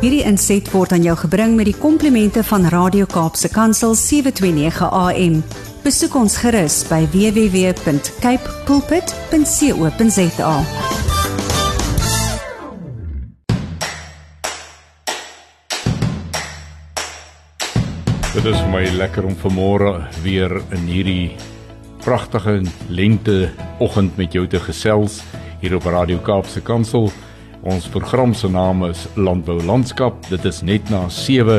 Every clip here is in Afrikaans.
Hierdie inset word aan jou gebring met die komplimente van Radio Kaapse Kansel 729 AM. Besoek ons gerus by www.cape pulpit.co.za. Dit is my lekker om vanmôre weer in hierdie pragtige lente oggend met jou te gesels hier op Radio Kaapse Kansel. Ons program se naam is Landbou Landskap. Dit is net na 7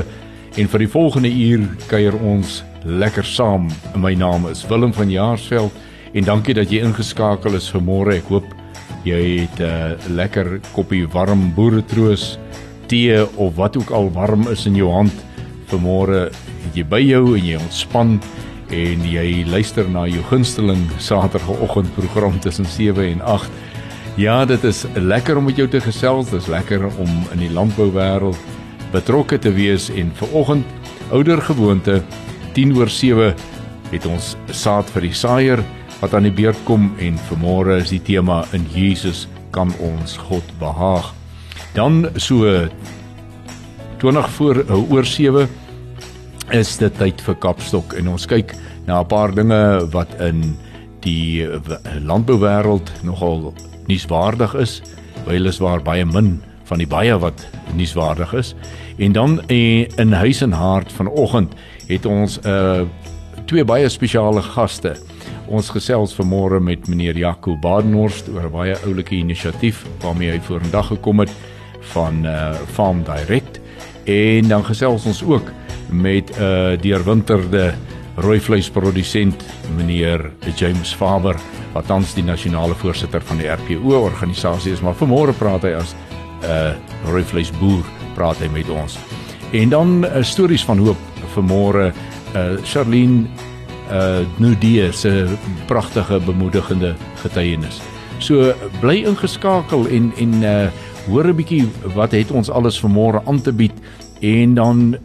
en vir die volgende uur kuier ons lekker saam. My naam is Willem van Jaarsveld en dankie dat jy ingeskakel is vanmôre. Ek hoop jy het 'n uh, lekker koppie warm boeretroos, tee of wat ook al warm is in jou hand. Vanmôre het jy by jou en jy ontspan en jy luister na jou gunsteling Saterdagoggendprogram tussen 7 en 8. Ja, dit is lekker om met jou te gesels. Dit is lekker om in die landbouwêreld betrokke te wees en vanoggend ouer gewoonte 10 oor 7 het ons saad vir die saaier wat aan die beurt kom en vanmôre is die tema in Jesus kan ons God behaag. Dan so 20 voor oor 7 is dit tyd vir Kapstok en ons kyk na 'n paar dinge wat in die landbouwêreld nogal nuuswaardig is, wyl is waar baie min van die baie wat nuuswaardig is. En dan eh, in huis en hart vanoggend het ons 'n uh, eh, twee baie spesiale gaste. Ons gesels vanmôre met meneer Jaco Badenhorst oor 'n baie oulike inisiatief waarmee hy vorendag gekom het van uh, Farm Direct en dan gesels ons ook met 'n uh, deurwinterde rooi vleisprodusent meneer James Faber wat tans die nasionale voorsitter van die RPO organisasie is maar vanmôre praat hy as 'n uh, rooi vleisboer praat hy met ons. En dan uh, stories van hoop vanmôre uh, Charlene uh, Nudie se pragtige bemoedigende getuienis. So bly ingeskakel en en uh, hoor 'n bietjie wat het ons alles vanmôre aan te bied en dan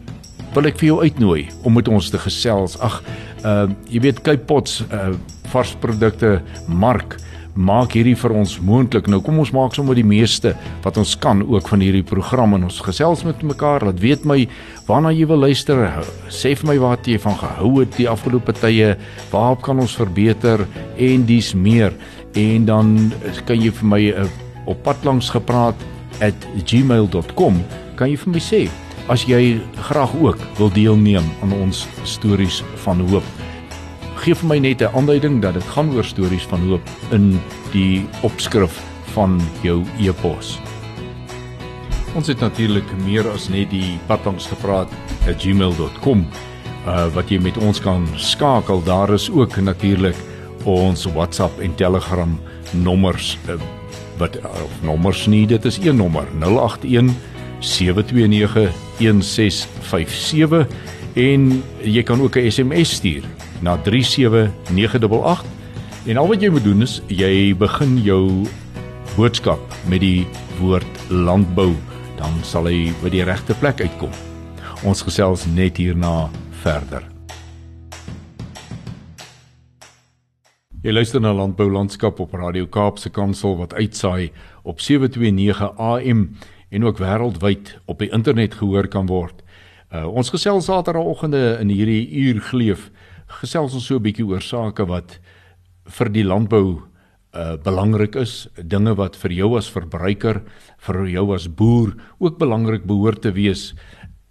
wil ek vir jou uitnooi om met ons te gesels. Ag, uh jy weet Cape Pots uh varsprodukte mark maak hierdie vir ons moontlik. Nou kom ons maak sommer die meeste wat ons kan ook van hierdie program en ons gesels met mekaar. Laat weet my waarna jy wil luister. Sê vir my wat jy van gehou het die afgelope tye. Waarop kan ons verbeter en dis meer. En dan kan jy vir my uh, op pad langs gepraat @gmail.com kan jy vir my sê as jy graag ook wil deelneem aan ons stories van hoop. Geef my net 'n aanduiding dat dit gaan oor stories van hoop in die opskrif van jou e-pos. Ons het natuurlik meer as net die padangs gepraat at gmail.com uh, wat jy met ons kan skakel. Daar is ook natuurlik ons WhatsApp en Telegram nommers uh, wat uh, nommers nie, dit is een nommer 081 729 1657 en jy kan ook 'n SMS stuur na 37988 en al wat jy moet doen is jy begin jou boodskap met die woord landbou dan sal hy by die regte plek uitkom. Ons gesels net hierna verder. Jy luister na Landbou Landskap op Radio Kaapse Kansel wat uitsaai op 729 AM en ook wêreldwyd op die internet gehoor kan word. Uh, ons gesels Saterdagoggende in hierdie uur geleef gesels ons so 'n bietjie oor sake wat vir die landbou uh belangrik is, dinge wat vir jou as verbruiker, vir jou as boer ook belangrik behoort te wees.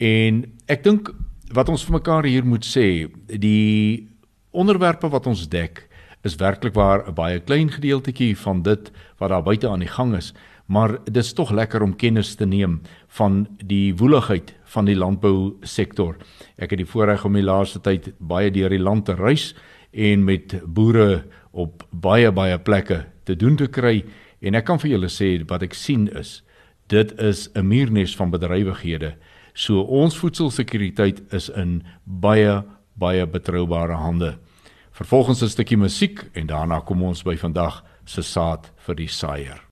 En ek dink wat ons vir mekaar hier moet sê, die onderwerpe wat ons dek is werklik waar 'n baie klein gedeeltjie van dit wat daar buite aan die gang is maar dit is tog lekker om kennis te neem van die woeligheid van die landbou sektor. Ek het die voorreg om die laaste tyd baie deur die land te reis en met boere op baie baie plekke te doen te kry en ek kan vir julle sê wat ek sien is dit is 'n muurnes van bedrywighede. So ons voedselsekuriteit is in baie baie betroubare hande. Vervolgens 'n stukkie musiek en daarna kom ons by vandag se saad vir die saaier.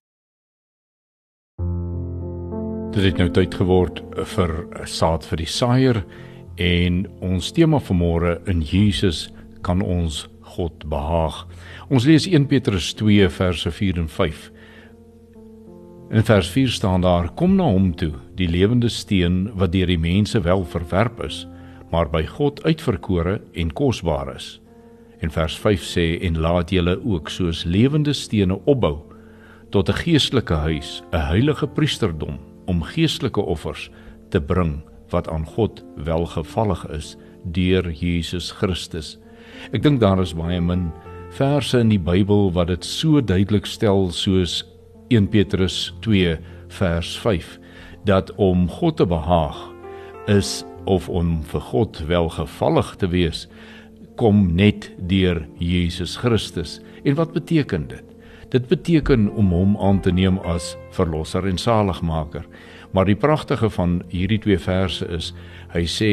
Dit het nou tyd geword vir saad vir die saaier en ons tema vanmôre in Jesus kan ons God behaag. Ons lees 1 Petrus 2 verse 4 en 5. In vers 4 staan daar: Kom na hom toe, die lewende steen wat deur die mense wel verwerp is, maar by God uitverkore en kosbaar is. En vers 5 sê: En laat julle ook soos lewende stene opbou tot 'n geestelike huis, 'n heilige priesterdom om geestelike offers te bring wat aan God welgevallig is deur Jesus Christus. Ek dink daar is baie min verse in die Bybel wat dit so duidelik stel soos 1 Petrus 2 vers 5 dat om God te behaag is of om vir God welgevallig te wees kom net deur Jesus Christus. En wat beteken dit? Dit beteken om hom aan te neem as verlosser en saligmaker. Maar die pragtige van hierdie twee verse is, hy sê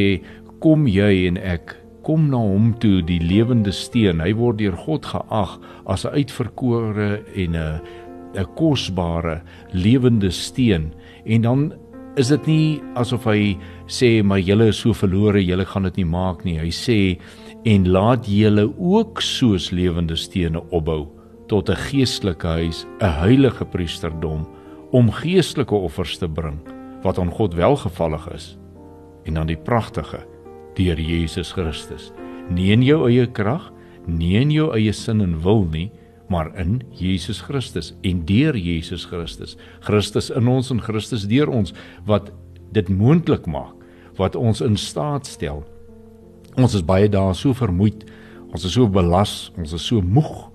kom jy en ek kom na hom toe die lewende steen. Hy word deur God geag as 'n uitverkore en 'n 'n kosbare lewende steen. En dan is dit nie asof hy sê maar julle is so verlore, julle gaan dit nie maak nie. Hy sê en laat julle ook soos lewende stene opbou tot 'n geestelike huis, 'n heilige priesterdom om geestelike offers te bring wat aan God welgevallig is. En dan die pragtige deur Jesus Christus. Nie in jou eie krag, nie in jou eie sin en wil nie, maar in Jesus Christus en deur Jesus Christus. Christus in ons en Christus deur ons wat dit moontlik maak, wat ons in staat stel. Ons is baie dae so vermoeid, ons is so belas, ons is so moeg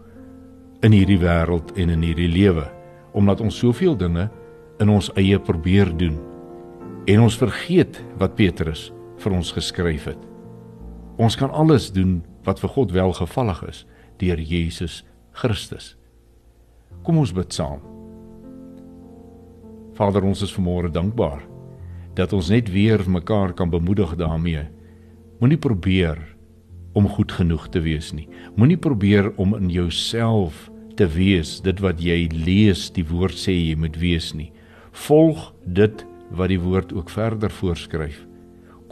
in hierdie wêreld en in hierdie lewe omdat ons soveel dinge in ons eie probeer doen. En ons vergeet wat Petrus vir ons geskryf het. Ons kan alles doen wat vir God welgevallig is deur Jesus Christus. Kom ons bid saam. Vader, ons is vanmôre dankbaar dat ons net weer mekaar kan bemoedig daarmee. Moenie probeer om goed genoeg te wees nie. Moenie probeer om in jouself te wees dit wat jy lees, die woord sê jy moet wees nie. Volg dit wat die woord ook verder voorskryf.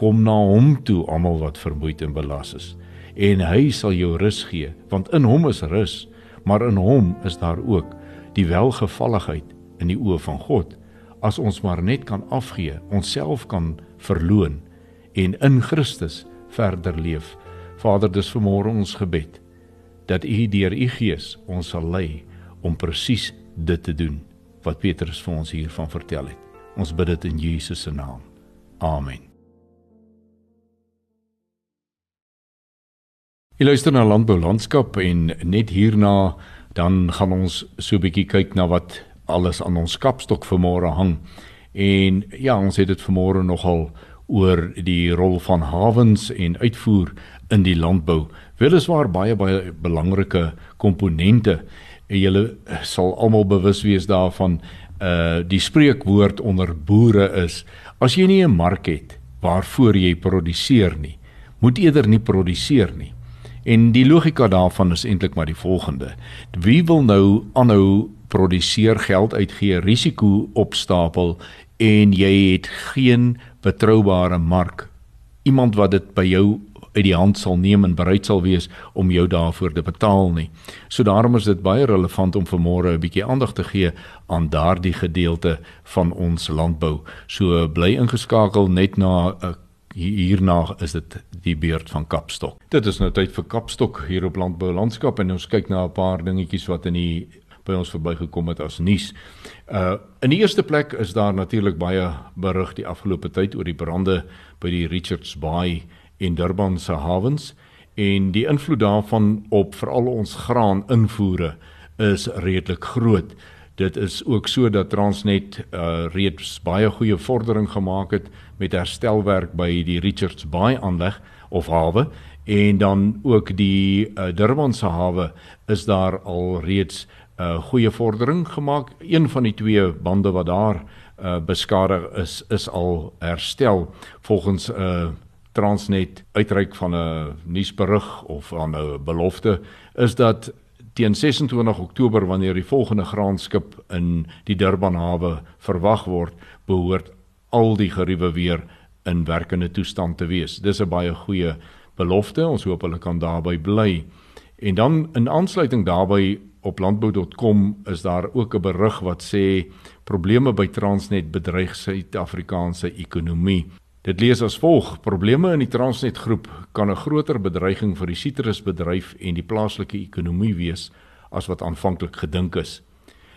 Kom na hom toe almal wat vermoeid en belas is en hy sal jou rus gee want in hom is rus maar in hom is daar ook die welgevalligheid in die oë van God. As ons maar net kan afgee onsself kan verloon en in Christus verder leef. Vader dis vanmôre ons gebed dat u deur u gees ons sal lei om presies dit te doen wat Petrus vir ons hiervan vertel het. Ons bid dit in Jesus se naam. Amen. Jy luister na Landbou Landskap en net hierna dan gaan ons so 'n bietjie kyk na wat alles aan ons kapstok vanmôre hang. En ja, ons het dit vanmôre nogal oor die rol van hawens en uitvoer in die landbou. Weliswaar baie baie belangrike komponente. Julle sal almal bewus wees daarvan uh die spreekwoord onder boere is as jy nie 'n mark het waarvoor jy produseer nie, moet eerder nie produseer nie. En die logika daarvan is eintlik maar die volgende. Wie wil nou aanhou produseer geld uitgee, risiko opstapel en jy het geen betroubare mark. Iemand wat dit by jou uit die hand sal neem en bereid sal wees om jou daarvoor te betaal nie. So daarom is dit baie relevant om vanmôre 'n bietjie aandag te gee aan daardie gedeelte van ons landbou. So bly ingeskakel net na 'n hierna is dit die beurt van Kapstok. Dit is nou tyd vir Kapstok hier op Landbou Landskap en ons kyk na 'n paar dingetjies wat in die by ons verbygekom het as nuus. Uh in die eerste plek is daar natuurlik baie berig die afgelope tyd oor die brande by die Richards Bay in Durban se hawens en die invloed daarvan op veral ons graan invoere is redelik groot. Dit is ook so dat Transnet uh reeds baie goeie vordering gemaak het met herstelwerk by die Richards Bay aanleg of hawe en dan ook die uh, Durban se hawe is daar al reeds uh, goeie vordering gemaak. Een van die twee bande wat daar uh, beskadig is is al herstel volgens 'n uh, Transnet uitreik van 'n nuusberig of van 'n belofte is dat teen 26 Oktober wanneer die volgende graanskip in die Durban hawe verwag word, behoort al die geriewe weer in werkende toestand te wees. Dis 'n baie goeie belofte. Ons hoop hulle kan daarby bly. En dan in aansluiting daarbey op landbou.com is daar ook 'n berig wat sê probleme by Transnet bedreig Suid-Afrikaanse ekonomie. Dit lees as volg: Probleme in die Transnet groep kan 'n groter bedreiging vir die sitrusbedryf en die plaaslike ekonomie wees as wat aanvanklik gedink is.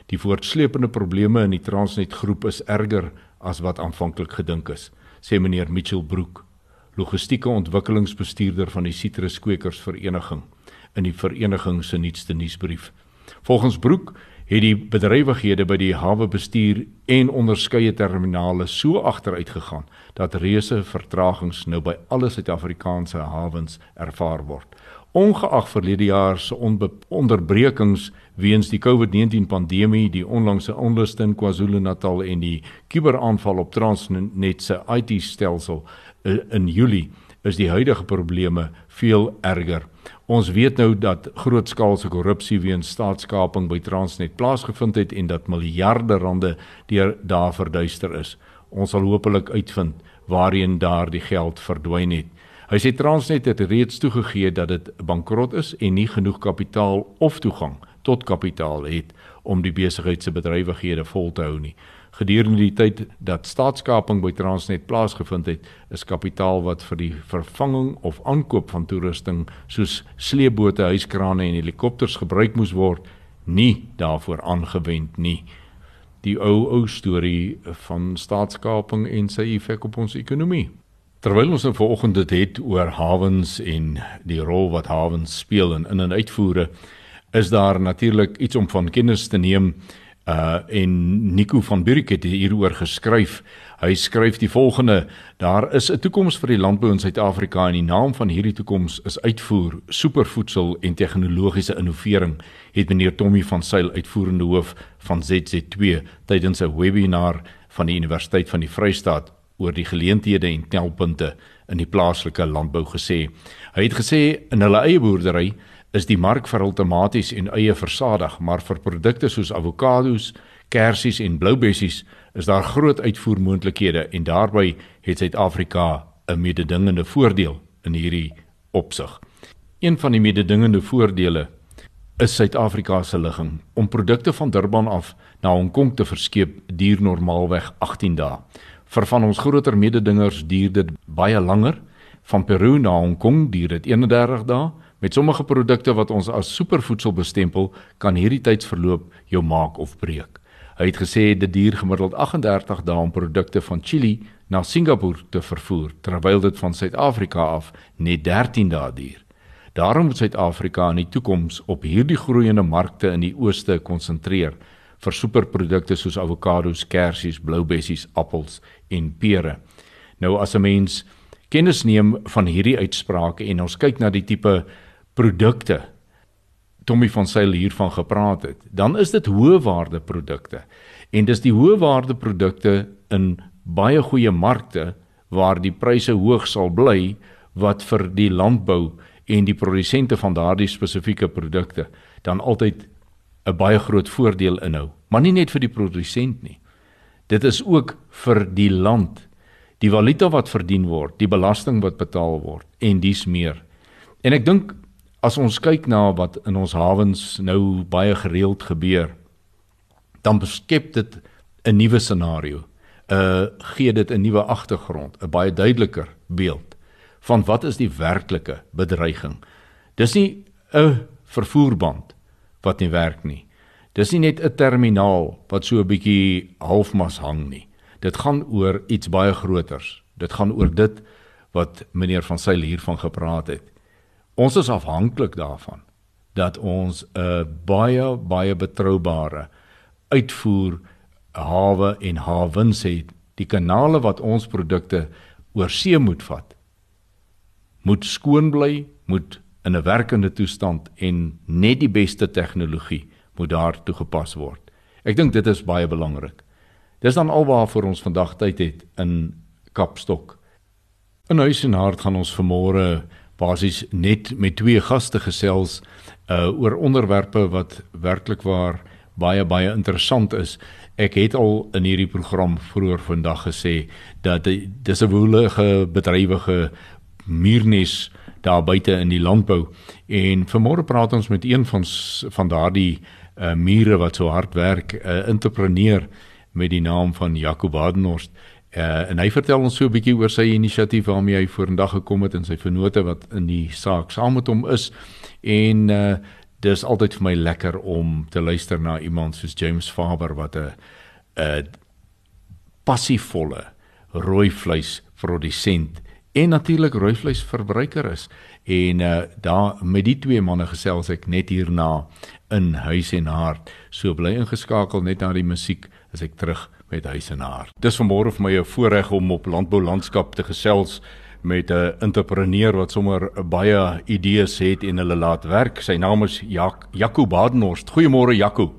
Die voortsleepende probleme in die Transnet groep is erger as wat aanvanklik gedink is, sê meneer Mitchell Broek, logistieke ontwikkelingsbestuurder van die Sitruskwekersvereniging in die vereniging se nuutste nuusbrief. Volgens Broek het die bedrywighede by die hawe bestuur en onderskeie terminale so agteruit gegaan dat reuse vertragings nou by alle Suid-Afrikaanse hawens ervaar word. Ongeag verlede jaar se onderbrekings weens die COVID-19 pandemie, die onlangse onluste in KwaZulu-Natal en die kuberaanval op Transnet se IT-stelsel eh, in Julie, is die huidige probleme veel erger. Ons weet nou dat grootskaalse korrupsie weens staatskaping by Transnet plaasgevind het en dat miljarde rande deur daar verduister is. Ons sal hopelik uitvind waarheen daardie geld verdwyn het. Hy sê Transnet het reeds toegegee dat dit bankrot is en nie genoeg kapitaal of toegang tot kapitaal het om die besigheid se bedrywighede vol te hou nie. Gedurende die tyd dat staatskaping by Transnet plaasgevind het, is kapitaal wat vir die vervanging of aankoop van toerusting soos sleepbote, hyskrane en helikopters gebruik moes word, nie daarvoor aangewend nie. Die ou ou storie van staatskaping en sy effek op ons ekonomie. Terwyl ons nou vanoggend dit het oor hawens en die rol wat hawens speel in in en uitvoere, is daar natuurlik iets om van kennis te neem uh en Nico van Burik het hieroor geskryf. Hy skryf die volgende: Daar is 'n toekoms vir die landbou in Suid-Afrika en die naam van hierdie toekoms is uitvoer, supervoedsel en tegnologiese innovering, het meneer Tommy van Sail uitvoerende hoof van ZZ2 tydens 'n webinar van die Universiteit van die Vrystaat oor die geleenthede en knelpunte in die plaaslike landbou gesê. Hy het gesê in hulle eie boerdery is die mark vir outomaties en eie versadig, maar vir produkte soos avokado's, kersies en bloubessies is daar groot uitvoermoontlikhede en daarbey het Suid-Afrika 'n mededingende voordeel in hierdie opsig. Een van die mededingende voordele is Suid-Afrika se ligging. Om produkte van Durban af na Hong Kong te verskeep duur normaalweg 18 dae. Vir van ons groter mededingers duur dit baie langer. Van Peru na Hong Kong duur dit 31 dae Met sommige produkte wat ons as supervoedsel bestempel, kan hierdie tydsverloop jou maak of breek. Hy het gesê dit duur gemiddeld 38 dae om produkte van Chili na Singapore te vervoer, terwyl dit van Suid-Afrika af net 13 dae duur. Daarom moet Suid-Afrika in die toekoms op hierdie groeiende markte in die ooste konsentreer vir superprodukte soos avokado's, kersies, bloubessies, appels en pere. Nou as 'n mens kennis neem van hierdie uitsprake en ons kyk na die tipe produkte Tommy van Sail hiervan gepraat het, dan is dit hoë waarde produkte. En dis die hoë waarde produkte in baie goeie markte waar die pryse hoog sal bly wat vir die landbou en die produsente van daardie spesifieke produkte dan altyd 'n baie groot voordeel inhou. Maar nie net vir die produsent nie. Dit is ook vir die land, die valuta wat verdien word, die belasting wat betaal word en dis meer. En ek dink as ons kyk na wat in ons hawens nou baie gereeld gebeur, dan beskep dit 'n nuwe scenario. Uh gee dit 'n nuwe agtergrond, 'n baie duideliker beeld van wat is die werklike bedreiging. Dis nie 'n vervoerband wat nie werk nie. Dis nie net 'n terminaal wat so 'n bietjie halfmas hang nie. Dit gaan oor iets baie groters. Dit gaan oor dit wat meneer van Sail hiervan gepraat het. Ons is afhanklik daarvan dat ons 'n baie baie betroubare uitvoer hawe en hawens het. Die kanale wat ons produkte oor see moet vat moet skoon bly, moet in 'n werkende toestand en net die beste tegnologie moet daar toegepas word. Ek dink dit is baie belangrik. Dis dan alwaar ons vandag tyd het in Kapstok. In huis en hart gaan ons vanmôre basies net met twee gaste gesels uh oor onderwerpe wat werklik waar baie baie interessant is. Ek het al in hierdie program vroeër vandag gesê dat dis 'n woelige bedrywige muurnes daar buite in die landbou en vanmôre praat ons met een van van daardie uh, mure wat so hard werk, 'n uh, entrepreneur met die naam van Jaco Badenhorst. Uh, en hy vertel ons so 'n bietjie oor sy inisiatief waarmee hy vorendag gekom het en sy vennote wat in die saak saam met hom is. En uh, dis altyd vir my lekker om te luister na iemand soos James Faber wat 'n 'n passievolle rooi vleis produsent en natuurlik rooi vleis verbruiker is en uh, daar met die twee manne gesels ek net hierna in huis en hart so bly ingeskakel net na die musiek as ek terug met huis en hart dis vanmôre vir my 'n voorreg om op landbou landskap te gesels met 'n entrepreneur wat sommer baie idees het en hulle laat werk. Sy naam is Jak Jaco Badenhorst. Goeiemôre Jaco.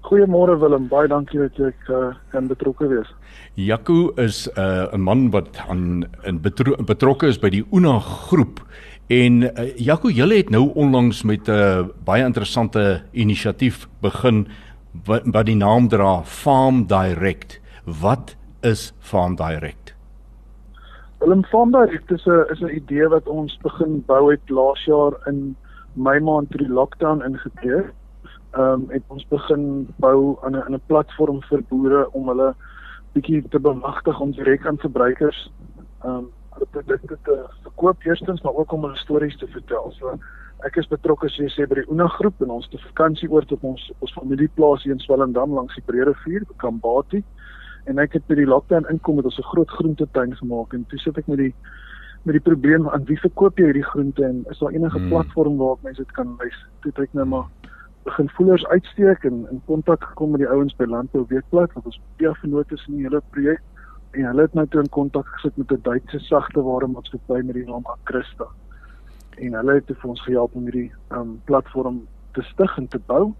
Goeiemôre Willem, baie dankie dat ek uh, kan betrokke wees. Jaco is uh, 'n uh, man wat aan in betro betrokke is by die Una groep. En uh, Jaco, julle het nou onlangs met 'n uh, baie interessante inisiatief begin wat, wat die naam dra Farm Direct. Wat is Farm Direct? Willem Farm Direct is 'n is 'n idee wat ons begin bou het laas jaar in Mei maand toe die lockdown ingetree het ehm um, het ons begin bou aan 'n 'n platform vir boere om hulle bietjie te bemagtig om direk aan verbruikers ehm um, produkte te verkoop eerstens maar ook om hulle stories te vertel. So ek is betrokke soos jy sê by die Una groep en ons te vakansie oor tot ons ons familieplaas hier in Swellendam langs die Breede Rivier, Kambati. En ek het by die lockdown inkom met ons 'n groot groentetuin gemaak en toe sit ek met die met die probleem aan wie verkoop jy hierdie groente en is daar enige hmm. platform waar mense dit kan wys? Toe ek nou maar begin voelers uitsteek en in kontak gekom met die ouens by Landbou Weekblad wat ons baie vernoot is in die hele projek en hulle het nou toe in kontak gesit met 'n Duitse sagte ware maatskappy met die naam Akrista. En hulle het vir ons gehelp om hierdie um, platform te stig en te bou.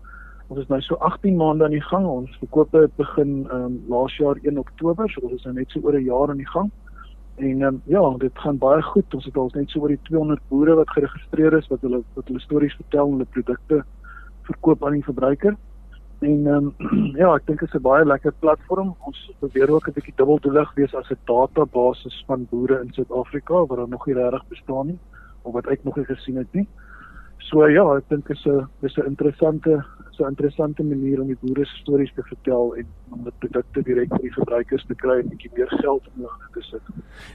Ons is nou so 18 maande aan die gang. Ons verkope het begin um, laas jaar 1 Oktober, so ons is nou net so oor 'n jaar aan die gang. En um, ja, dit gaan baie goed. Ons het al net so oor die 200 boere wat geregistreer is wat hulle wat hulle stories vertel en hulle produkte verkoop aan die verbruiker. En ehm um, ja, ek dink dit is 'n baie lekker platform. Ons probeer ook 'n bietjie dubbeldoelig wees as 'n database van boere in Suid-Afrika wat nog nie regtig bestaan nie of wat ek nog nie gesien het nie. So ja, ek dink is 'n dis 'n interessante so interessante manier om die boere se stories te vertel en om dit produkte direk by die verbruikers te kry en 'n bietjie meer geld in hulle te sit.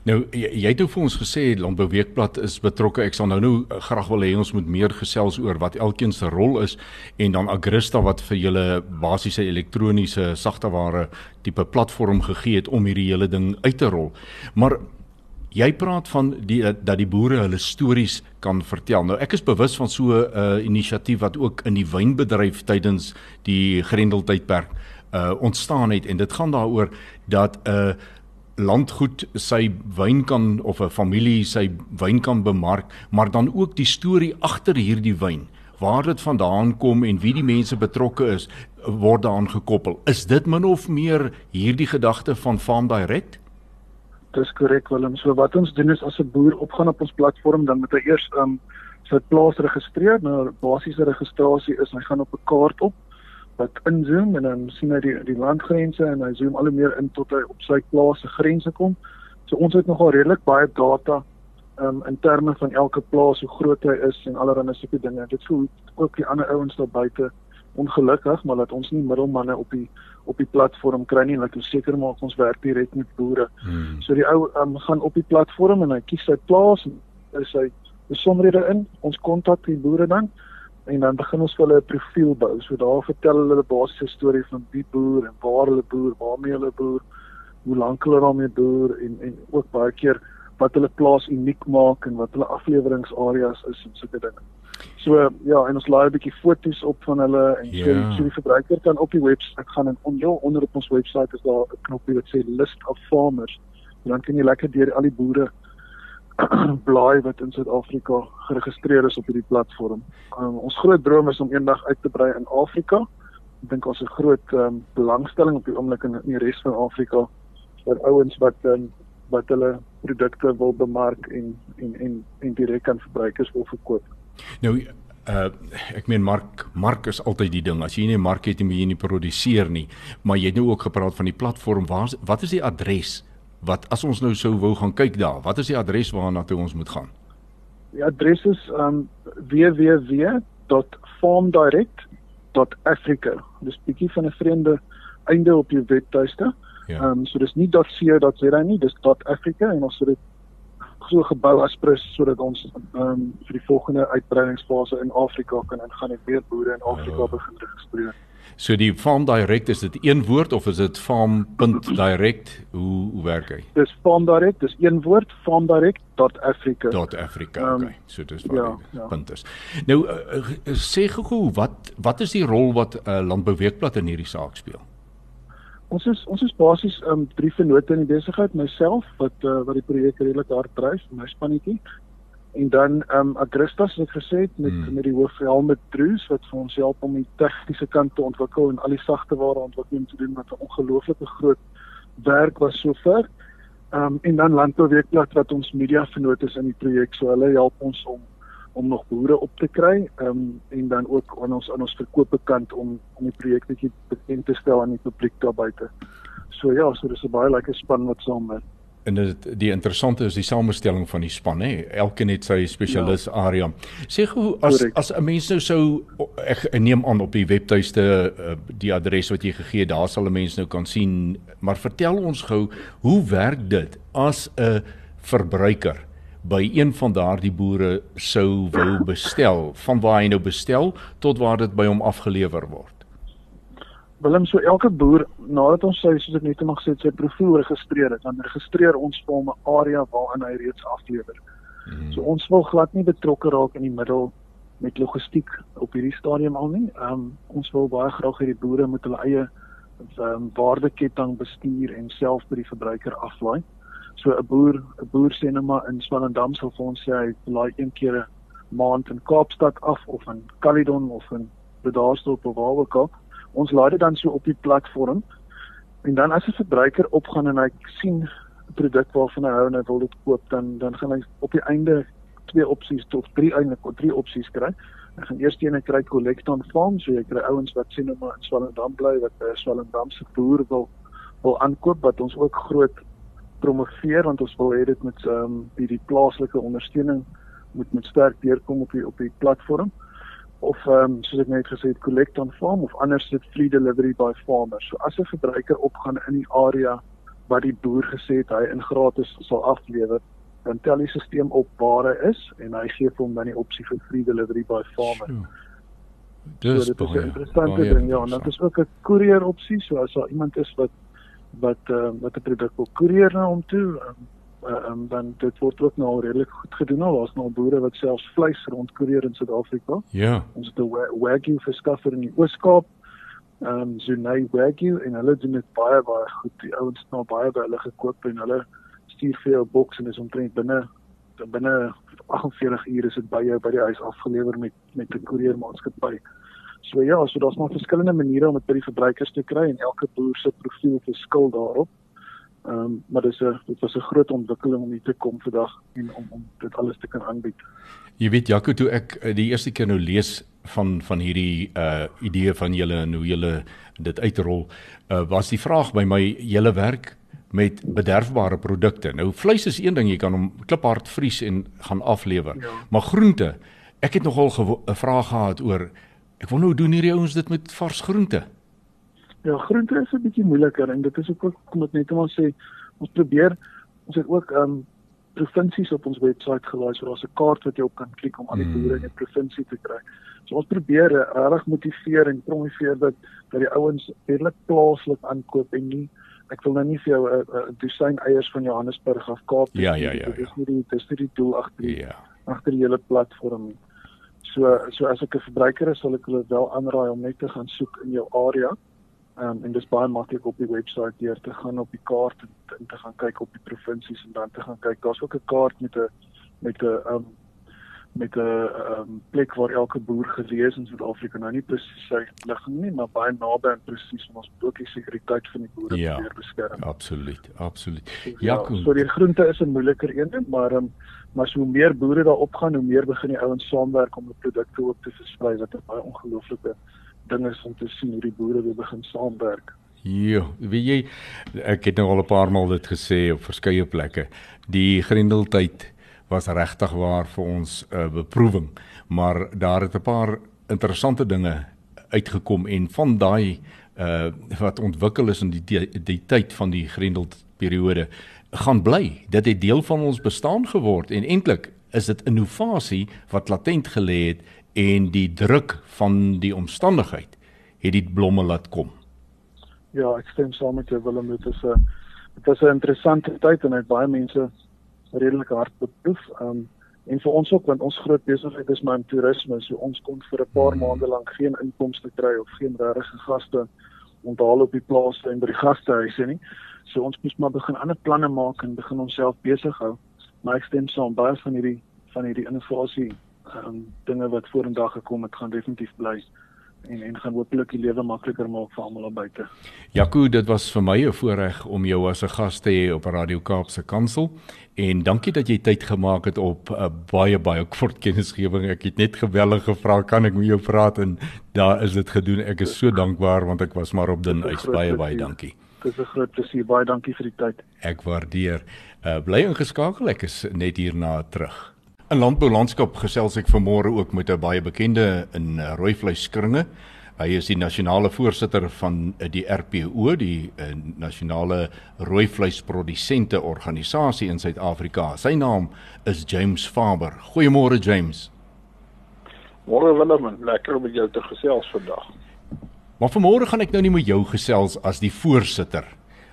Nou jy, jy het ook vir ons gesê Landbou Weekblad is betrokke. Ek sal nou nou graag wil hê ons moet meer gesels oor wat elkeen se rol is en dan Agrista wat vir julle basiese elektroniese sagteware tipe platform gegee het om hierdie hele ding uit te rol. Maar Jy praat van die dat die boere hulle stories kan vertel. Nou ek is bewus van so 'n uh, inisiatief wat ook in die wynbedryf tydens die Grendeltydperk uh ontstaan het en dit gaan daaroor dat 'n uh, landgoed sy wyn kan of 'n familie sy wyn kan bemark, maar dan ook die storie agter hierdie wyn. Waar dit vandaan kom en wie die mense betrokke is, word daaraan gekoppel. Is dit min of meer hierdie gedagte van Farm Direct? Dis korrek Willem. So wat ons doen is as 'n boer opgaan op ons platform, dan moet hy eers um sy plaas registreer. Nou basiese registrasie is hy gaan op 'n kaart op wat inzoom en dan sien hy die die landgrense en hy zoom al hoe meer in tot hy op sy plaas se grense kom. So ons het nogal redelik baie data um in terme van elke plaas hoe groot hy is en allerlei sulke dinge. Dit voel ook die ander ouens daar buite ongelukkig, maar dat ons nie middelmanne op die op die platform kry nie, laat ons seker maak ons werk direk met boere. Hmm. So die ou um, gaan op die platform en hy kies sy plaas en is hy besonderhede in. Ons kontak die boere dan en dan begin ons vir hulle 'n profiel bou. So daar vertel hulle 'n basiese storie van wie boer en waar hulle boer, waarmee hulle boer, hoe lank hulle daarmee boer en en ook baie keer wat hulle plaas uniek maak en wat hulle afleweringsareas is en sulke dinge. So ja, en ons laai 'n bietjie foto's op van hulle en yeah. so, ja. so die verbruiker kan op die webwerf gaan en onder onder op ons webwerf is daar 'n knoppie wat sê list of farmers. En dan kan jy lekker deur al die boere blaai wat in Suid-Afrika geregistreer is op hierdie platform. Um, ons groot droom is om eendag uit te brei in Afrika. Ek dink ons het 'n groot um, belangstelling op die oomblik in die res van Afrika vir ouens wat um, wat hulle produkte wil bemark en en en en direk aan verbruikers wil verkoop. Nou uh ek meen mark mark is altyd die ding. As jy nie 'n mark het, moet jy nie produseer nie. Maar jy het nou ook gepraat van die platform. Waar wat is die adres? Wat as ons nou sou wou gaan kyk daar, wat is die adres waarna toe ons moet gaan? Die adres is um www.farmdirect.co.za. .africa. Dis bietjie van 'n vreemde einde op jou webtuiste. Ja. Ehm um, so dis nie .co.za nie, dis .africa en ons het dit so gebou as prins sodat ons ehm um, vir die volgende uitbreidingsfase in Afrika kan ingaan en meer boere in Afrika oh. begin registreer. So die farm direct is dit een woord of is dit farm.direct? Hoe hoe werk hy? Dis farm direct, dis een woord, farmdirect.africa. .africa. Um, okay. So dis wat ja, die ja. punt is. Nou uh, sê gou wat wat is die rol wat uh, landbouweekblad in hierdie saak speel? Ons is ons is basies um drie vennote in die besigheid, myself wat uh, wat die projek redelik hard dryf, my spannetjie en dan ehm um, Agristas het gesê met hmm. met die hoofhelm met Drews wat vir ons help om die tegniese kant te ontwikkel en al die sagteware ontwikkeling te doen wat 'n ongelooflike groot werk was sover. Ehm um, en dan Landbouweekblad wat ons media vernoot is in die projek so hulle help ons om om nog boere op te kry um, en dan ook aan ons aan ons verkope kant om om die projek netjie bekend te stel aan die publiek daar buite. So ja, so dis 'n baie lekker span wat saam werk en dit die interessante is die samestelling van die span hè elkeen het sy spesialis ja. area sê gou as Correct. as 'n mens nou sou ek neem aan op die webtuiste uh, die adres wat jy gegee het daar sal 'n mens nou kan sien maar vertel ons gou hoe werk dit as 'n verbruiker by een van daardie boere sou wou bestel van waar hy nou bestel tot waar dit by hom afgelewer word Willem so elke boer nadat ons sy soos ek net gesê het sy profiel registreer het, dan registreer ons vir hom 'n area waarin hy reeds aflewer. Hmm. So ons wil glad nie betrokke raak in die middel met logistiek op hierdie stadium al nie. Ehm um, ons wil baie graag hê die boere moet hulle eie um, waardeketting bestuur en self by die verbruiker aflaai. So 'n boer, 'n boer sê net maar in Swellendam sal vir ons sê hy laai een keer 'n maand in Kaapstad af of in Caledon of in Bedaarsdorp of waar ook al ons laai dit dan so op die platform en dan as 'n verbruiker opgaan en hy sien 'n produk waarvan hy hou en hy wil dit koop dan dan gaan hy op die einde twee opsies tot drie eintlik of drie opsies kry. Hy gaan eers een kry collect on farm, so jy kry ouens wat sien nou maar in Swellendam bly wat 'n uh, Swellendam se boer wil wil aankoop wat ons ook groot promoveer want ons wil hê dit met ehm um, die, die plaaslike ondersteuning moet met sterk deurkom op die op die platform of ehm um, soos ek net gesê het collect on farm of anders dit free delivery by farmer. So as 'n verbruiker opgaan in die area wat die boer gesê het hy in gratis sal aflewer, dan tel die stelsel op waar hy is en hy gee vir hom dan die opsie vir free delivery by farmer. Sure. Dis so, dit is 'n interessante ding ja, en dan is ook 'n courier opsie, so as daar iemand is wat wat ehm uh, wat 'n produk wil koerier na hom toe, um, uh, um, dan dit word ook nou redelik goed gedoen al daar's nou boere wat selfs vleis rondkoerier in Suid-Afrika. Ja. Ons het 'n Wagyu verskaffer in die Oos-Kaap. Ehm um, Zunay Wagyu en hulle doen dit baie baie goed. Die ouens het nou baie by hulle gekoop en hulle stuur vir jou boks en is omtrent binne binne 48 ure is dit by jou by die huis afgelewer met met 'n koeriermaatskappy. So ja, so daar's maar verskillende maniere om dit by die verbruikers te kry en elke boer se profiel verskil daarop. Ehm um, maar dis 'n dit was 'n groot ontwikkeling om hier te kom vandag en om om dit alles te kan aanbied. Jy weet Jaco toe ek eh, die eerste keer nou lees van van hierdie uh idee van julle en hoe julle dit uitrol, uh was die vraag by my julle werk met bederfbare produkte. Nou vleis is een ding jy kan hom kliphard vries en gaan aflewer. Ja. Maar groente, ek het nogal 'n vraag gehad oor ek wil nou doen hierdie ouens dit met vars groente. Ja, groente is 'n bietjie moeiliker en dit is ook kom dit net om ons sê ons probeer ons het ook ehm um, provinsies op ons webwerf gelaai so daar's 'n kaart wat jy op kan klik om al die hmm. boere in die provinsie te kry. So ons probeer regtig motiveer en promoveer dat dat die ouens redelik plaaslik aankoop en nie ek wil nou nie vir jou 'n dosyn eiers van Johannesburg af Kaap ja, ja, ja, ja. dis nie die dis nie die doel agter die ja. agter die hele platform nie. So so as ek 'n verbruiker is, sal ek hulle wel aanraai om net te gaan soek in jou area Um, en dis baie maklik op die webwerf deur te gaan op die kaart en, en te gaan kyk op die provinsies en dan te gaan kyk. Daar's ook 'n kaart met 'n met 'n um met 'n um plek waar elke boer gelees in Suid-Afrika nou nie presies sy ligging nie, maar baie naby en presies om ons ook die sekuriteit van die boere ja, te beskerm. Absoluut, absoluut. Ja, ja so die groente is 'n moeiliker een ding, maar um maar so hoe meer boere daar opgaan, hoe meer begin die ouens saamwerk om die produkte ook te versprei wat 'n baie ongelooflike dinge om te sien hoe die boere weer begin saamwerk. Ja, weet jy, ek het nou al 'n paar maal dit gesê op verskeie plekke. Die grendeltyd was regtig waar vir ons 'n uh, beproewing, maar daar het 'n paar interessante dinge uitgekom en van daai uh wat ontwikkel is in die die, die tyd van die Grendelperiode gaan bly. Dit het deel van ons bestaan geword en eintlik is dit innovasie wat latent gelê het en die druk van die omstandigheid het die blomme laat kom. Ja, ek stem saam met jou Willem, dit is 'n dit is 'n interessante tyd en het baie mense redelik hard beproef. Um en vir ons ook want ons groot besigheid is maar in toerisme, so ons kon vir 'n paar hmm. maande lank geen inkomste kry of geen regte gaste onthaal op die plase en by die gastehuise nie. So ons moet maar begin ander planne maak en begin onsself besig hou. Maar ek stem saam baie van hierdie van hierdie innovasie um dinge wat vorendag gekom het gaan definitief bly en en gaan hopelik die lewe makliker maak vir almal buite. Jaco, dit was vir my 'n voorreg om jou as 'n gas te hê op Radio Kaap se kantoor en dankie dat jy tyd gemaak het op 'n uh, baie baie kort kennisgewing. Ek het net geweldig gevra kan ek met jou praat en daar is dit gedoen. Ek is so dankbaar want ek was maar op dun ys. Baie baie dankie. Dit is 'n groot plesier. Baie dankie vir die tyd. Ek waardeer. Uh, bly ingeskakel. Ek is net hierna terug. In landboulandskap gesels ek vanmôre ook met 'n baie bekende in eh, rooi vleiskringe. Hy is die nasionale voorsitter van eh, die RPO, die uh, nasionale rooi vleisprodusente organisasie in Suid-Afrika. Sy naam is James Faber. Goeiemôre James. Môre Willem, lekker om met jou te gesels vandag. Maar vanmôre gaan ek nou nie met jou gesels as die voorsitter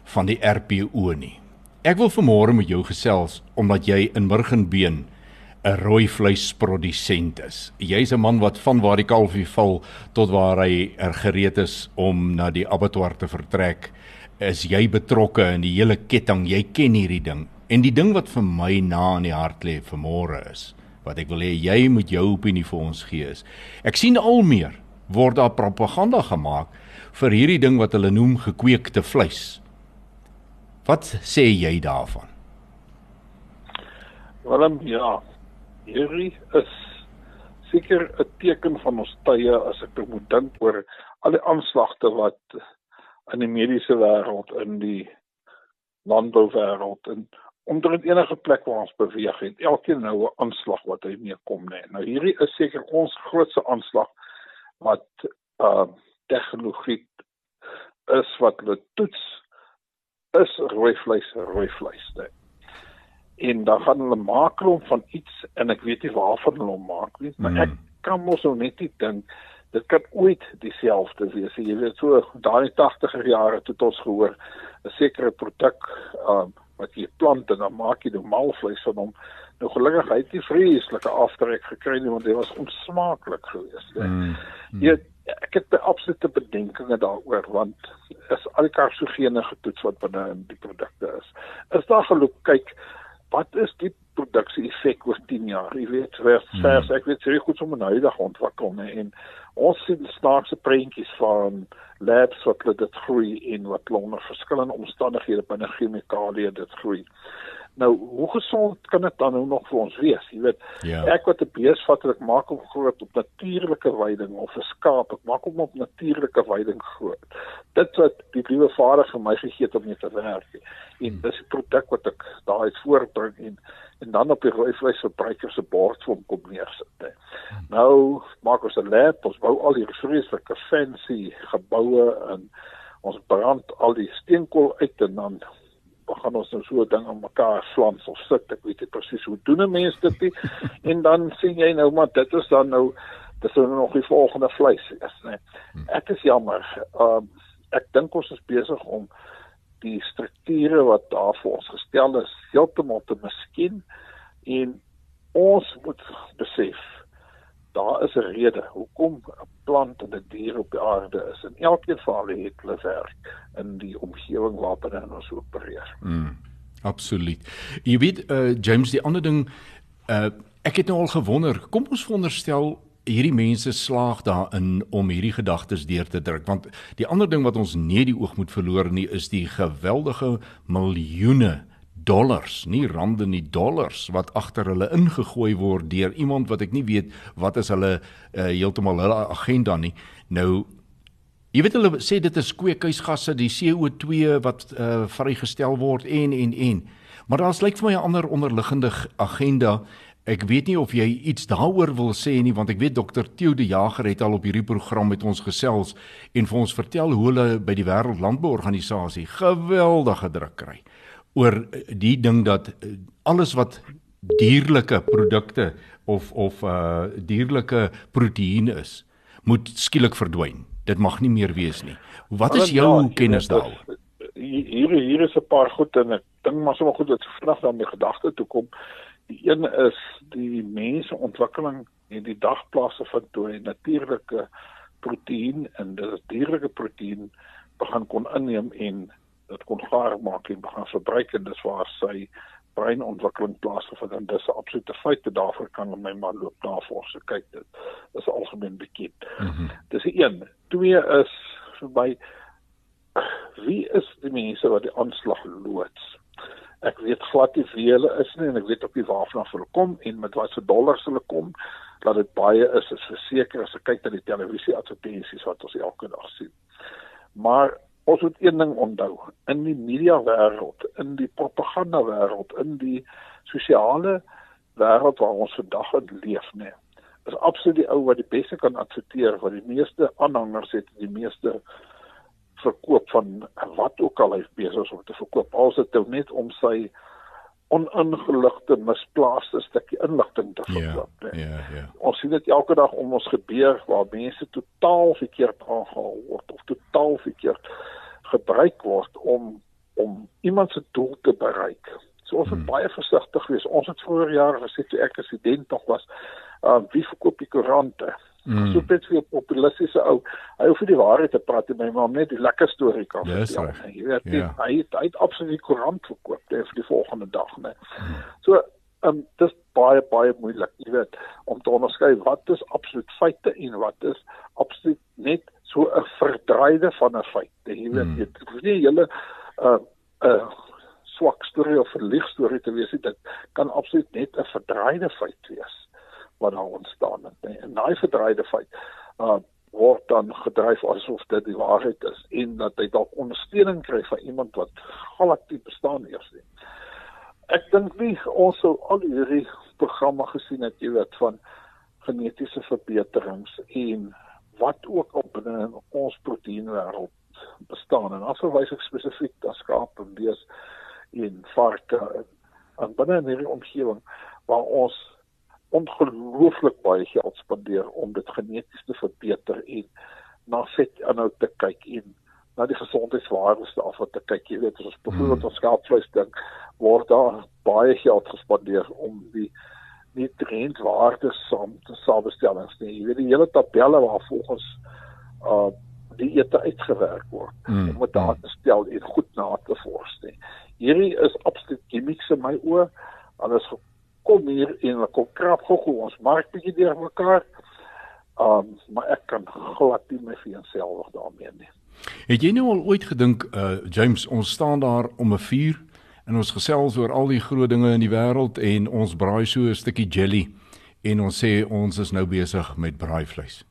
van die RPO nie. Ek wil vanmôre met jou gesels omdat jy in Murgenbeen 'n rooi vleisprodusent is. Jy's 'n man wat van waar die kalfie val tot waar hy er gereed is om na die abattoir te vertrek, is jy betrokke in die hele ketting. Jy ken hierdie ding. En die ding wat vir my na in die hart lê vir môre is, wat ek wil hê jy moet jou opinie vir ons gee is. Ek sien al meer word daar propaganda gemaak vir hierdie ding wat hulle noem gekweekte vleis. Wat sê jy daarvan? Willem, ja, hierdie is seker 'n teken van ons tye as ek moet dink oor al die aanslagte wat in die mediese wêreld in die landbou wêreld en onder enige plek waar ons beweeg het elkeen nou 'n aanslag wat hy mee kom nê nou hierdie is seker ons grootste aanslag wat uh tegnologie is wat hulle toets is rooi vleis rooi vleis nê en dan gaan hulle maak hom van iets en ek weet nie waarvan hulle hom maak nie maar ek hmm. kan mos nou net nie dink dit kan ooit dieselfde wees jy weet so daai 80er jare het ons gehoor 'n sekere produk um, wat jy plant en dan maak jy nou malvleis van hom nou gelukkig het hy vreeslike aftrek gekry nie want dit was onsmaaklik geweest mm. jy ek het absolute bedenkinge daaroor want is al die karsogene getoets wat binne in die produkte is is daar geloop kyk wat is die produksie effek oor 10 jaar? Jy weet, vers hmm. vers ek weet baie goed om 'n huidige ontwikkel nee en ons sien snaakse prentjies van labs wat dit groei en wat onder verskillende omstandighede binne chemikalieë dit groei. Nou, hoe gesond kan dit dan nou nog vir ons wees? Jy weet, ja. ek wat 'n bees vat ek maak hom groot op natuurlike weiding of 'n skaap, ek maak hom op natuurlike weiding groot. Dit wat die liewe Vader vir my gegee het om mee te werk. En hmm. dis 'n produk wat ek daai voorbring en en dan op die rooi vleis verbruiker se bord vir hom kom neersit. Hmm. Nou maak ons 'n lab, ons bou al hierdie vreeslike fancy geboue en ons brand al die steenkool uit en dan gaan ons nou so 'n ding aan mekaar slans of sit. Ek weet nie presies hoe doen 'n mens dit nie. en dan sien jy nou maar dit is dan nou dis nou nog die volgende vleis is, né? Hmm. Ek is jammer. Ehm uh, ek dink ons is besig om die strukture wat daar vir ons gestel is heeltemal te miskien en ons moet besef daar is 'n rede hoekom 'n plant en 'n dier op die aarde is en elkeen van hulle het hulle werk in die omgewing waarin ons opereer. Mm, absoluut. Jy weet uh, James die ander ding uh, ek het nou al gewonder kom ons veronderstel hierdie mense slaag daarin om hierdie gedagtes deur te druk want die ander ding wat ons nie die oog moet verloor nie is die geweldige miljoene dollars, nie rande nie, dollars wat agter hulle ingegooi word deur iemand wat ek nie weet wat is hulle uh, heeltemal hulle agenda nie. Nou jy weet hulle sê dit is kweekhuisgasse, die CO2 wat uh, vrygestel word en en en. Maar daar's lyk vir my 'n ander onderliggende agenda Ek weet nie of jy iets daaroor wil sê nie want ek weet dokter Theo de Jager het al op hierdie program met ons gesels en vir ons vertel hoe hulle by die Wêreld Landbouorganisasie geweldige druk kry oor die ding dat eh, alles wat dierlike produkte of of uh dierlike proteïene is moet skielik verdwyn. Dit mag nie meer wees nie. Wat is jou ja, kennis daaroor? Hier hier is 'n paar goed en ek dink maar sommer goed jy vinnig daarmee gedagte toe kom. Die een is die mense ontwikkeling en die dagplase van toe natuurlike proteïen en dit is dierlike proteïen begin kon inneem en dit kon gaar maak en begin verbruik en dis waar sy breinontwikkeling plaasgevind en dis 'n absolute feit dat daarvoor kan my man loop navorsing kyk dit is algemeen bekend. Mm -hmm. Dis een. Twee is vir my wie is die mense wat die aanslag loods? Ek weet glad nie wie hulle is nie en ek weet ook nie waarvan hulle kom en met watter dollars hulle kom. Dat dit baie is is verseker as ek kyk na die televisie advertensies wat ons elke dag sien. Maar ons moet een ding onthou in die media wêreld in die propaganda wêreld in die sosiale wêreld waar ons vandag in leef nê is absoluut die ou wat die beste kan adverteer wat die meeste aanhangers het die meeste verkoop van wat ook al hy besig is om te verkoop. Al is dit net om sy oningeligte misplaaste stukkie inligting te ja, verkoop ja ja ja ons sien dit elke dag om ons gebeur waar mense totaal verkeerd aangehaal word of totaal verkeerd gebruik word om om iemand se doel te bereik. So ons moet hmm. baie versigtig wees. Ons het vroeër jare gesê toe ek president nog was, uh wie verkoop die koerante? Mm. So dit vir populistiese ou. Hy hoef nie die waarheid te praat nie, maar net die lekker storie kan vertel. Jy weet, yeah. hy het, hy het absoluut koerant verkoop vir die volgende dag, né. Mm. So um dis baie baie moeilik, jy weet, om te onderskei wat is absoluut feite en wat is absoluut net so 'n verdraaide van 'n feit. Jy weet hmm. dit is nie julle 'n uh, 'n uh, swak storie of 'n lieg storie te wees nie. Dit kan absoluut net 'n verdraaide feit wees wat daar ontstaan het. Nee. En daai verdraaide feit uh word dan gedryf asof dit die waarheid is en dat hy dalk ondersteuning kry van iemand wat glad nie bestaan eers nie. Ek dink nie ons sou al hierdie programme gesien het jy weet van genetiese verbeterings en wat ook op binne ons proteïenwêreld bestaan en as verwys ek spesifiek na skaap en bees en varke en, en binne in hierdie omgewing waar ons ongelooflik baie geld spandeer om dit geneties te verbeter en na vet aanhou te kyk en na die gesondheidswaardes af wat te kyk jy weet as ons byvoorbeeld hmm. ons skaapvleis dink word daar baie geld gespandeer om die nie dringend waardes saam te samestellings nie. Jy weet die hele tabelle waar volgens uh die ete uitgewerk word. Mm. Om dit daar te stel en goed na te vors nie. Hierdie is absoluut gimmicks in my oë. Alles kom hier in 'n krap gou ons mark bietjie deur mekaar. Um maar ek kan glad nie my vir jouself daarmee nie. Het jy nou al ooit gedink uh James ons staan daar om 'n vuur en ons gesels oor al die groot dinge in die wêreld en ons braai so 'n stukkie jelly en ons sê ons is nou besig met braaivleis.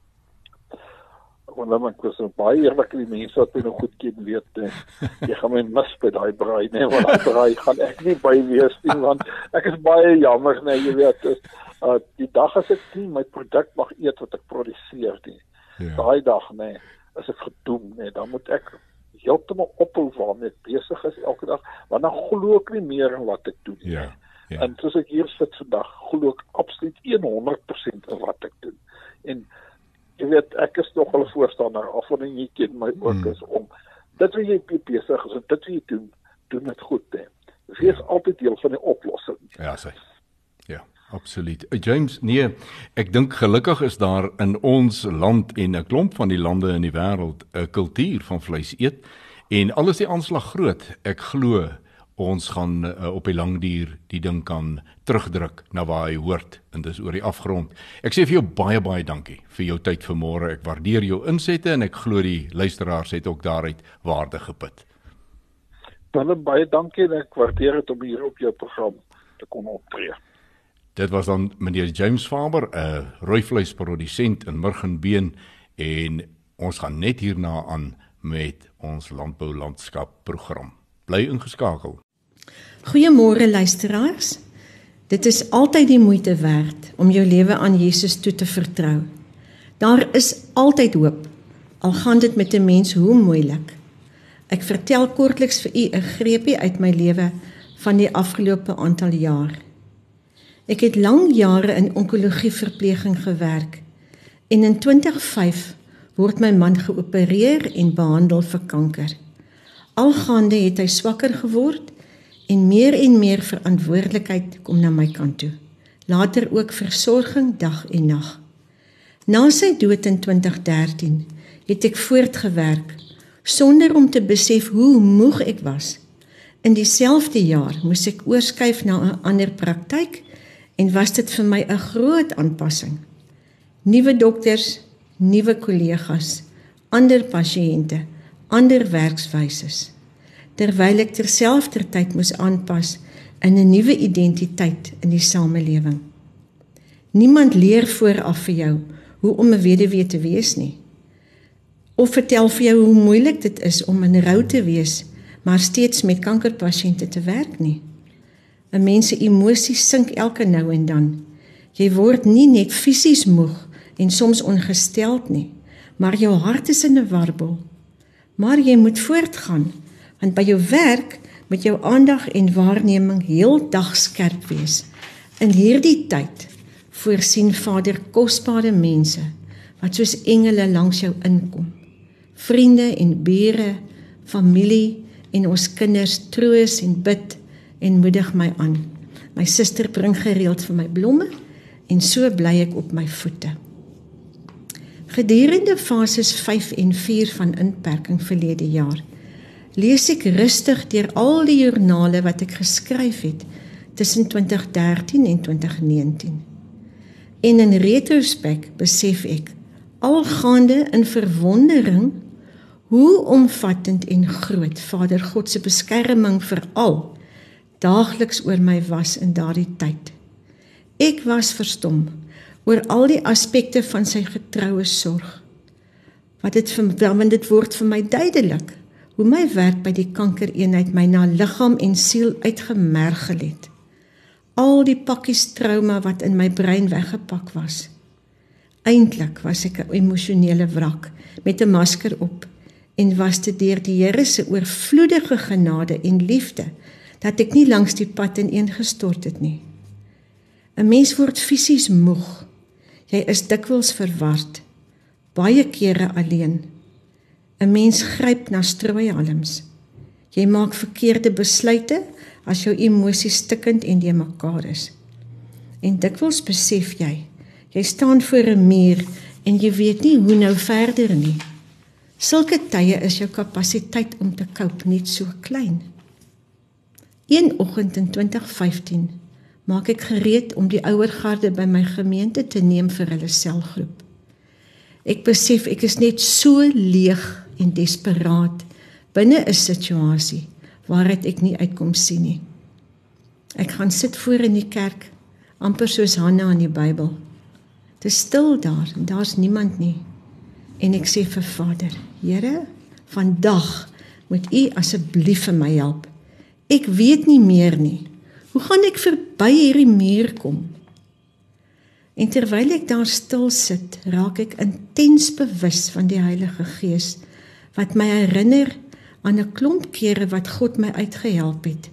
Moet ek so baie eerlik die mense wat nou goed ken weet nee, jy gaan my mis by daai braai nee want daai braai gaan ek nie by wees nie want ek is baie jammer nee jy weet is uh, die dag as ek nie my produk mag eet wat ek produseer nie. Ja. Daai dag nee is ek gedoem nee dan moet ek heeltemal ophou waarmee ek besig is elke dag, want dan glo ek nie meer in wat ek doen nie. Ja. Ja. En soos ek hier sit vandag, glo ek absoluut 100% in wat ek doen. En jy weet, ek is nog 'n voorstander af van jy ken my ook mm. is om dit wat jy besig is, dit wat jy doen, doen dit goed hè. Wees ja. altyd deel van die oplossing. Ja, sê. Ja. Absoluut. Uh, James, nee, ek dink gelukkig is daar in ons land en 'n klomp van die lande in die wêreld 'n kultuur van vleis eet en alles die aanslag groot. Ek glo ons gaan uh, op die lang duur die ding kan terugdruk na waar hy hoort en dis oor die afgrond. Ek sê vir jou baie baie dankie vir jou tyd vanmôre. Ek waardeer jou insette en ek glo die luisteraars het ook daaruit waarde geput. Baie baie dankie en ek waardeer dit om hier op jou program te kon optree. Dit was dan meneer James Faber, 'n rooivleisprodusent in Murgenbeen en ons gaan net hierna aan met ons landbou landskap program. Bly ingeskakel. Goeiemôre luisteraars. Dit is altyd die moeite werd om jou lewe aan Jesus toe te vertrou. Daar is altyd hoop, al gaan dit met 'n mens hoe moeilik. Ek vertel kortliks vir u 'n greepie uit my lewe van die afgelope aantal jaar. Ek het lank jare in onkologie verpleging gewerk en in 2005 word my man geopereer en behandel vir kanker. Algaande het hy swakker geword en meer en meer verantwoordelikheid kom na my kant toe. Later ook versorging dag en nag. Na sy dood in 2013 het ek voortgewerk sonder om te besef hoe moeg ek was. In dieselfde jaar moes ek oorskuif na 'n ander praktyk en was dit vir my 'n groot aanpassing. Nuwe dokters, nuwe kollegas, ander pasiënte, ander werkswyses. Terwyl ek terselfdertyd moes aanpas in 'n nuwe identiteit in die samelewing. Niemand leer vooraf vir jou hoe om 'n weduwee te wees nie. Of vertel vir jou hoe moeilik dit is om in rou te wees, maar steeds met kankerpasiënte te werk nie. 'n Mens se emosies sink elke nou en dan. Jy word nie net fisies moeg en soms ongesteld nie, maar jou hart is in 'n warbel. Maar jy moet voortgaan, want by jou werk moet jou aandag en waarneming heeldag skerp wees. In hierdie tyd voorsien Vader kosbare mense wat soos engele langs jou inkom. Vriende en bure, familie en ons kinders troos en bid en moedig my aan. My suster bring gereeld vir my blomme en so bly ek op my voete. Gedurende fases 5 en 4 van inperking verlede jaar lees ek rustig deur al die joernale wat ek geskryf het tussen 2013 en 2019. En in retrospek besef ek algaande in verwondering hoe omvattend en groot Vader God se beskerming vir al daagliks oor my was in daardie tyd. Ek was verstom oor al die aspekte van sy getroue sorg. Wat dit vir want dit word vir my duidelik hoe my werk by die kankereenheid my na liggaam en siel uitgemergel het. Al die pakkies trauma wat in my brein weggepak was. Eintlik was ek 'n emosionele wrak met 'n masker op en was dit deur die Here se oorvloedige genade en liefde dat ek nie langs die pad ineengestort het nie. 'n Mens word fisies moeg. Jy is dikwels verward, baie kere alleen. 'n Mens gryp na strooihalms. Jy maak verkeerde besluite as jou emosies stikkend en de mekaar is. En dikwels besef jy, jy staan voor 'n muur en jy weet nie hoe nou verder nie. Sulke tye is jou kapasiteit om te cope net so klein. Een oggend in 2015 maak ek gereed om die ouergarde by my gemeente te neem vir hulle selgroep. Ek besef ek is net so leeg en desperaat binne 'n situasie waaruit ek nie uitkom sien nie. Ek gaan sit voor in die kerk amper soos Hanna in die Bybel. Dit is stil daar en daar's niemand nie. En ek sê vir Vader, Here, vandag moet U asseblief vir my help. Ek weet nie meer nie. Hoe gaan ek verby hierdie muur kom? En terwyl ek daar stil sit, raak ek intens bewus van die Heilige Gees wat my herinner aan 'n klomp kere wat God my uitgehelp het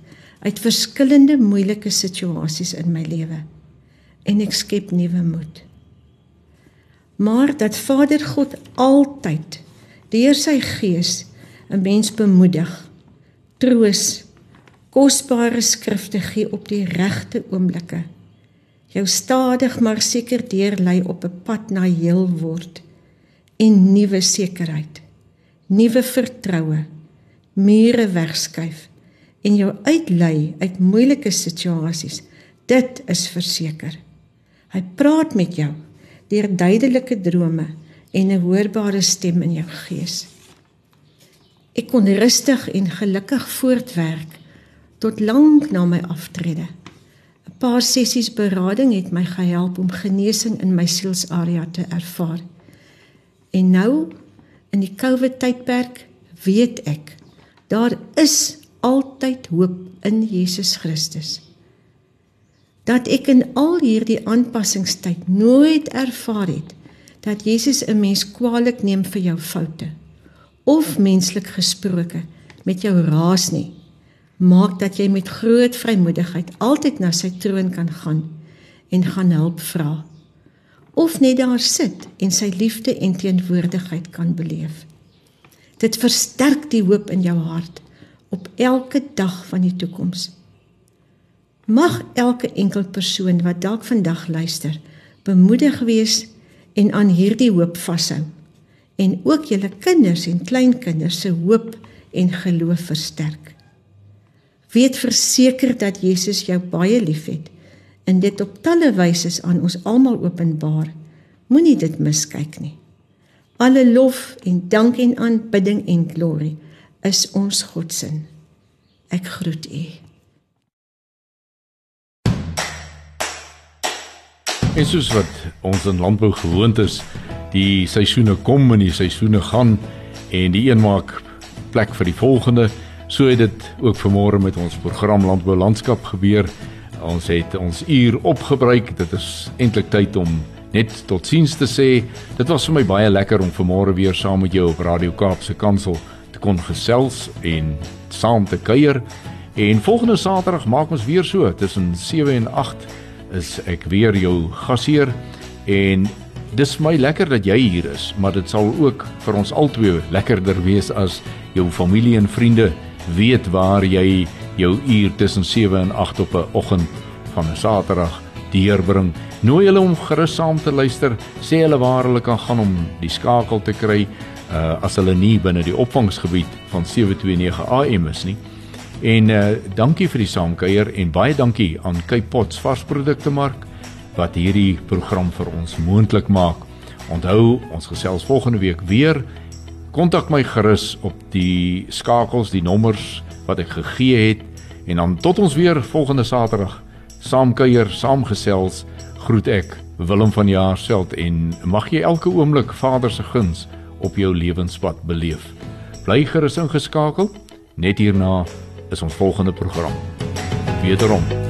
uit verskillende moeilike situasies in my lewe. En ek skep nuwe moed. Maar dat Vader God altyd deur sy Gees 'n mens bemoedig, troos kosbare skrifte gee op die regte oomblikke. Jou stadig maar seker deurlei op 'n pad na heel word en nuwe sekerheid, nuwe vertroue, mure wegskuif en jou uitlei uit moeilike situasies. Dit is verseker. Hy praat met jou deur duidelike drome en 'n hoorbare stem in jou gees. Ek kon rustig en gelukkig voortwerk tot lank na my aftrede. 'n Paar sessies berading het my gehelp om genesing in my sielsarea te ervaar. En nou in die COVID tydperk weet ek daar is altyd hoop in Jesus Christus. dat ek in al hierdie aanpassingstyd nooit ervaar het dat Jesus 'n mens kwaadlik neem vir jou foute of menslik gesproke met jou raas nie maak dat jy met groot vrymoedigheid altyd na sy troon kan gaan en gaan help vra. Of net daar sit en sy liefde en teenwoordigheid kan beleef. Dit versterk die hoop in jou hart op elke dag van die toekoms Mag elke enkel persoon wat dalk vandag luister, bemoedig wees en aan hierdie hoop vashou en ook julle kinders en kleinkinders se hoop en geloof versterk. Weet verseker dat Jesus jou baie liefhet en dit op talle wyse aan ons almal openbaar. Moenie dit miskyk nie. Alle lof en dank en aanbidding en glorie is ons God se. Ek groet u. En soos wat ons in landbou gewoond is, die seisoene kom en die seisoene gaan en die een maak plek vir die volgende, so het dit ook vanmôre met ons program Landbou Landskap gebeur. Ons het ons uur opgebruik. Dit is eintlik tyd om net totsiens te sê. Dit was vir my baie lekker om vanmôre weer saam met jou op Radio Kaap se kantoor te kon gesels en saam te kuier. En volgende Saterdag maak ons weer so tussen 7 en 8 is ek weer jou gasheer en dis my lekker dat jy hier is, maar dit sal ook vir ons albei lekkerder wees as jou familie en vriende weet waar jy jou uur tussen 7 en 8 op 'n oggend van 'n Saterdag deurbring. Nooi hulle om gerus saam te luister, sê hulle waar hulle kan gaan om die skakel te kry uh, as hulle nie binne die opvangsgebied van 729 AM is nie. En uh dankie vir die saamkuier en baie dankie aan Cape Pots varsprodukte mark wat hierdie program vir ons moontlik maak. Onthou, ons gesels volgende week weer. Kontak my gerus op die skakels, die nommers wat ek gegee het en dan tot ons weer volgende Saterdag saamkuier, saamgesels. Groet ek Willem van Jaarsveld en mag jy elke oomblik Vader se guns op jou lewenspad beleef. Bly gerus ingeskakel net hierna is ons volgende program. Wederom.